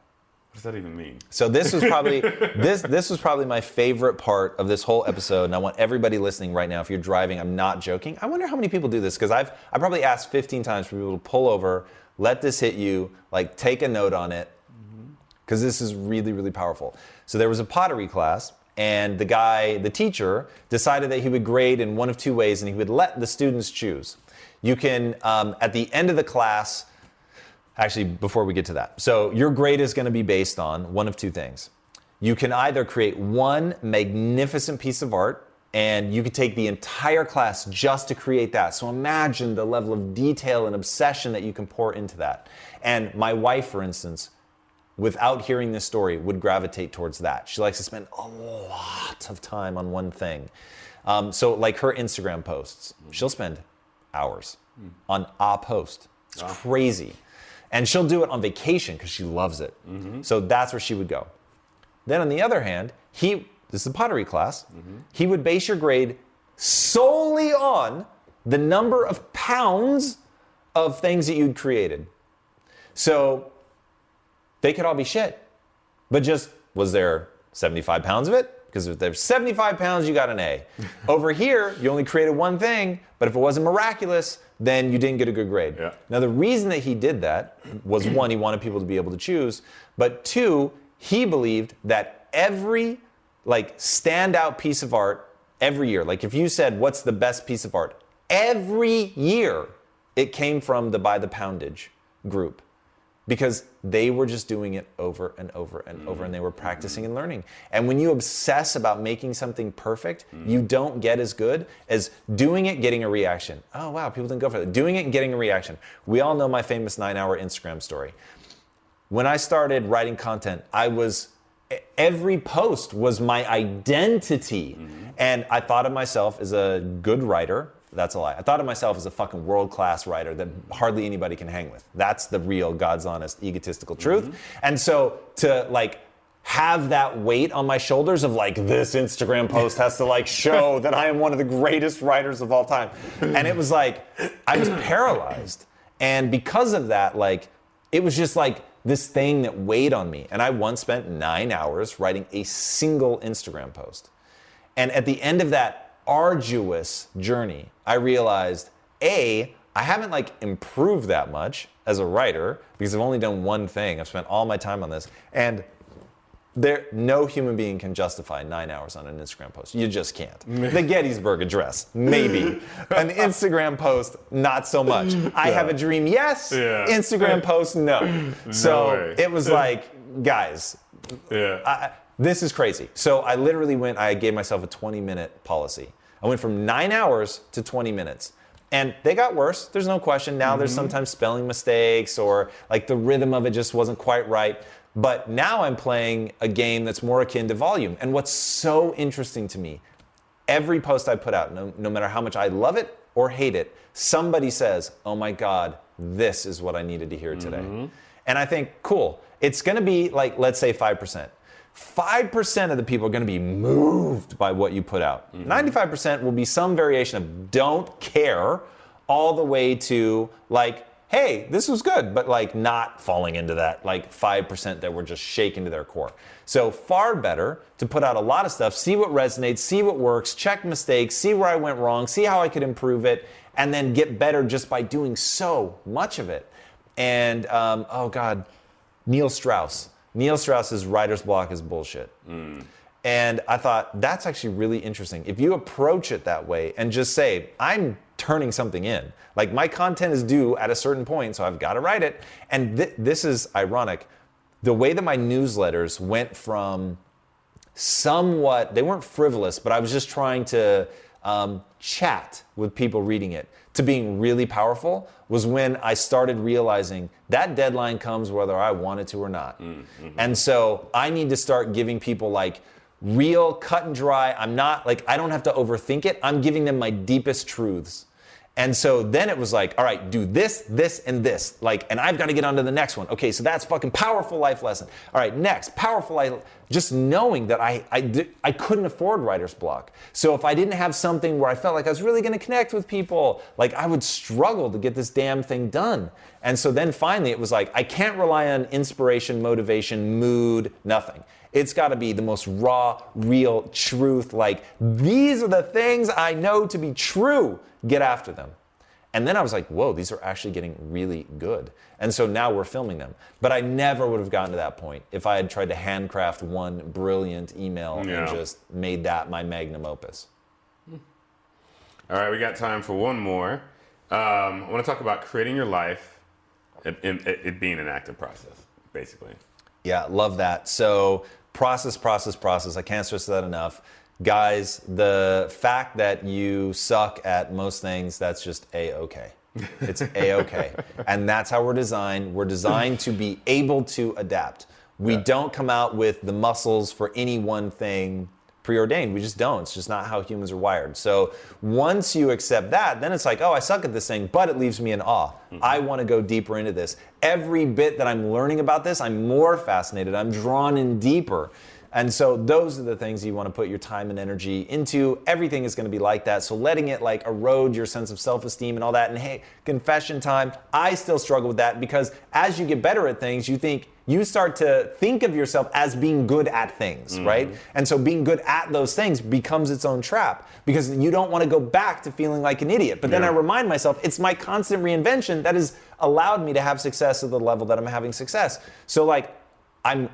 What does that even mean? So this was probably this this was probably my favorite part of this whole episode, and I want everybody listening right now. If you're driving, I'm not joking. I wonder how many people do this because I've I probably asked 15 times for people to pull over, let this hit you, like take a note on it, because this is really really powerful. So there was a pottery class, and the guy, the teacher, decided that he would grade in one of two ways, and he would let the students choose. You can um, at the end of the class. Actually, before we get to that, so your grade is going to be based on one of two things. You can either create one magnificent piece of art, and you could take the entire class just to create that. So imagine the level of detail and obsession that you can pour into that. And my wife, for instance, without hearing this story, would gravitate towards that. She likes to spend a lot of time on one thing. Um, so, like her Instagram posts, she'll spend hours on a post. It's crazy. And she'll do it on vacation because she loves it. Mm-hmm. So that's where she would go. Then on the other hand, he this is a pottery class. Mm-hmm. He would base your grade solely on the number of pounds of things that you'd created. So they could all be shit. But just was there 75 pounds of it? Because if there's 75 pounds, you got an A. Over here, you only created one thing, but if it wasn't miraculous, then you didn't get a good grade. Yeah. Now, the reason that he did that was one, he wanted people to be able to choose, but two, he believed that every like standout piece of art every year, like if you said, what's the best piece of art? Every year, it came from the by the poundage group because they were just doing it over and over and over and they were practicing and learning. And when you obsess about making something perfect, you don't get as good as doing it, getting a reaction. Oh, wow, people didn't go for that. Doing it and getting a reaction. We all know my famous nine hour Instagram story. When I started writing content, I was every post was my identity. Mm-hmm. And I thought of myself as a good writer. That's a lie. I thought of myself as a fucking world class writer that hardly anybody can hang with. That's the real, God's honest, egotistical truth. Mm-hmm. And so to like have that weight on my shoulders of like this Instagram post has to like show that I am one of the greatest writers of all time. And it was like I was paralyzed. And because of that, like it was just like this thing that weighed on me. And I once spent nine hours writing a single Instagram post. And at the end of that arduous journey, I realized A, I haven't like improved that much as a writer because I've only done one thing. I've spent all my time on this. And there, no human being can justify nine hours on an Instagram post. You just can't. the Gettysburg Address, maybe. an Instagram post, not so much. I have a dream, yes. Yeah. Instagram post, no. so way. it was like, guys, Yeah. I, this is crazy. So I literally went, I gave myself a 20 minute policy. I went from nine hours to 20 minutes. And they got worse, there's no question. Now there's mm-hmm. sometimes spelling mistakes or like the rhythm of it just wasn't quite right. But now I'm playing a game that's more akin to volume. And what's so interesting to me, every post I put out, no, no matter how much I love it or hate it, somebody says, oh my God, this is what I needed to hear today. Mm-hmm. And I think, cool. It's gonna be like, let's say 5%. 5% of the people are going to be moved by what you put out. 95% will be some variation of don't care all the way to like hey, this was good, but like not falling into that like 5% that were just shaken to their core. So far better to put out a lot of stuff, see what resonates, see what works, check mistakes, see where I went wrong, see how I could improve it, and then get better just by doing so much of it. And um, oh God, Neil Strauss. Neil Strauss's writer's block is bullshit. And I thought that's actually really interesting. If you approach it that way and just say, I'm turning something in, like my content is due at a certain point, so I've got to write it. And th- this is ironic. The way that my newsletters went from somewhat, they weren't frivolous, but I was just trying to um, chat with people reading it to being really powerful was when I started realizing that deadline comes whether I wanted to or not. Mm, mm-hmm. And so I need to start giving people like real cut and dry. I'm not like, I don't have to overthink it. I'm giving them my deepest truths. And so then it was like, all right, do this, this, and this. Like, and I've got to get on to the next one. Okay, so that's fucking powerful life lesson. All right, next, powerful life. Just knowing that I, I, I couldn't afford writer's block. So if I didn't have something where I felt like I was really going to connect with people, like I would struggle to get this damn thing done. And so then finally it was like, I can't rely on inspiration, motivation, mood, nothing. It's got to be the most raw, real truth. Like, these are the things I know to be true. Get after them. And then I was like, whoa, these are actually getting really good. And so now we're filming them. But I never would have gotten to that point if I had tried to handcraft one brilliant email Yeah. and just made that my magnum opus. All right, we got time for one more. Um, I want to talk about creating your life, it, it, it being an active process, basically. Yeah, love that. So, process, process, process. I can't stress that enough. Guys, the fact that you suck at most things, that's just a okay. It's a okay. and that's how we're designed. We're designed to be able to adapt. We don't come out with the muscles for any one thing preordained. We just don't. It's just not how humans are wired. So once you accept that, then it's like, oh, I suck at this thing, but it leaves me in awe. Mm-hmm. I want to go deeper into this. Every bit that I'm learning about this, I'm more fascinated. I'm drawn in deeper. And so those are the things you want to put your time and energy into. Everything is going to be like that. So letting it like erode your sense of self-esteem and all that. And hey, confession time, I still struggle with that because as you get better at things, you think you start to think of yourself as being good at things, Mm-hmm. right? And so being good at those things becomes its own trap because you don't want to go back to feeling like an idiot. But then Yeah. I remind myself it's my constant reinvention that has allowed me to have success at the level that I'm having success. So like I'm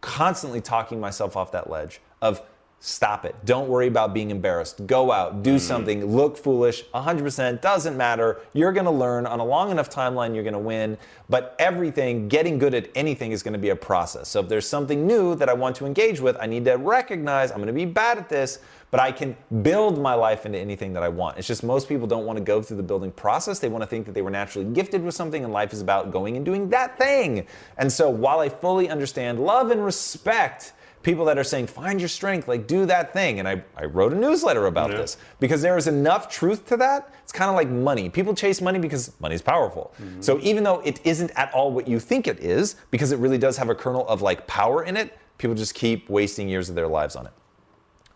constantly talking myself off that ledge of stop it. Don't worry about being embarrassed. Go out, do mm-hmm. something, look foolish. 100% doesn't matter. You're going to learn on a long enough timeline, you're going to win. But everything, getting good at anything is going to be a process. So if there's something new that I want to engage with, I need to recognize I'm going to be bad at this, but I can build my life into anything that I want. It's just most people don't want to go through the building process. They want to think that they were naturally gifted with something and life is about going and doing that thing. And so while I fully understand love and respect, people that are saying, find your strength, like do that thing. And I, I wrote a newsletter about Yeah. this because there is enough truth to that. It's kind of like money. People chase money because money is powerful. Mm-hmm. So even though it isn't at all what you think it is, because it really does have a kernel of like power in it, people just keep wasting years of their lives on it.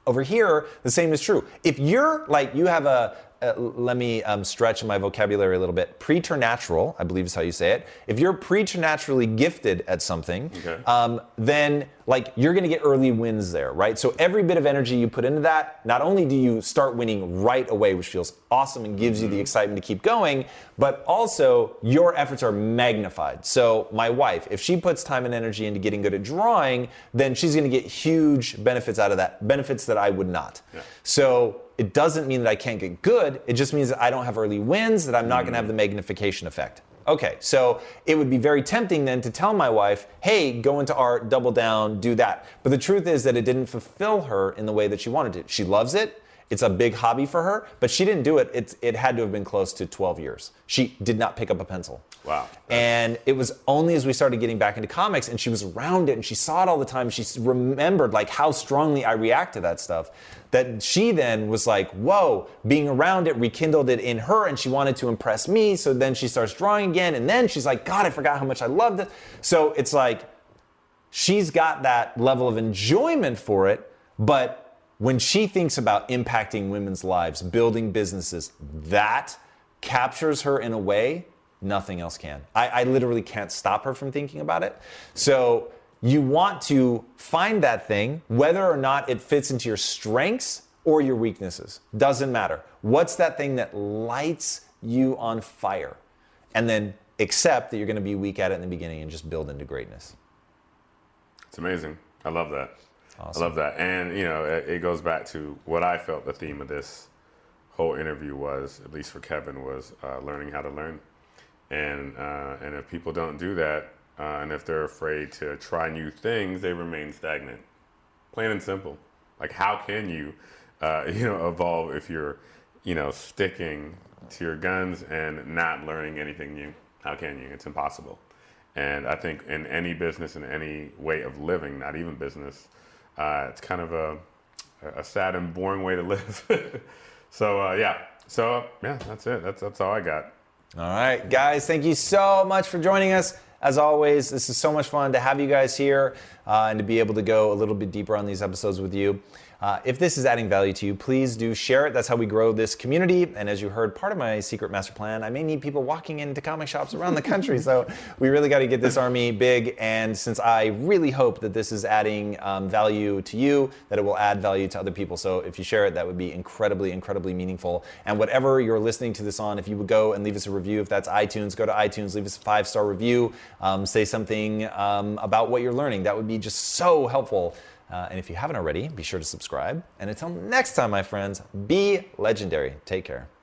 Over here, the same is true. If you're like, you have a, uh, let me um, stretch my vocabulary a little bit. Preternatural, I believe is how you say it. If you're preternaturally gifted at something, Okay. um, then like you're going to get early wins there, right? So every bit of energy you put into that, not only do you start winning right away, which feels awesome and gives you the excitement to keep going, but also your efforts are magnified. So my wife, if she puts time and energy into getting good at drawing, then she's going to get huge benefits out of that, benefits that I would not. So it doesn't mean that I can't get good. It just means that I don't have early wins, that I'm not going to have the mm. magnification effect. Okay, so it would be very tempting then to tell my wife, hey, go into art, double down, do that. But the truth is that it didn't fulfill her in the way that she wanted to. She loves it. It's a big hobby for her, but she didn't do it. It's, it had to have been close to 12 years. She did not pick up a pencil. Wow. And it was only as we started getting back into comics and she was around it and she saw it all the time. She remembered like how strongly I react to that stuff. That she then was like, whoa, being around it rekindled it in her and she wanted to impress me. So then she starts drawing again. And then she's like, God, I forgot how much I loved it. So it's like, she's got that level of enjoyment for it, but when she thinks about impacting women's lives, building businesses, that captures her in a way nothing else can. I, I literally can't stop her from thinking about it. So you want to find that thing, whether or not it fits into your strengths or your weaknesses. Doesn't matter. What's that thing that lights you on fire? And then accept that you're going to be weak at it in the beginning and just build into greatness. It's amazing. I love that. Awesome. I love that. And, you know, it, it goes back to what I felt the theme of this whole interview was, at least for Kevin, was uh, learning how to learn. And, uh, and if people don't do that, uh, and if they're afraid to try new things, they remain stagnant. Plain and simple. Like, how can you, uh, you know, evolve if you're, you know, sticking to your guns and not learning anything new? How can you? It's impossible. And I think in any business, in any way of living, not even business, uh, it's kind of a, a sad and boring way to live. so uh, yeah, so yeah, that's it. That's that's all I got. All right, guys, thank you so much for joining us. As always, this is so much fun to have you guys here uh, and to be able to go a little bit deeper on these episodes with you. Uh, if this is adding value to you, please do share it. That's how we grow this community. And as you heard, part of my secret master plan, I may need people walking into comic shops around the country. so we really got to get this army big. And since I really hope that this is adding um, value to you, that it will add value to other people. So if you share it, that would be incredibly, incredibly meaningful. And whatever you're listening to this on, if you would go and leave us a review, if that's iTunes, go to iTunes, leave us a five star review, um, say something um, about what you're learning. That would be just so helpful. Uh, and if you haven't already, be sure to subscribe. And until next time, my friends, be legendary. Take care.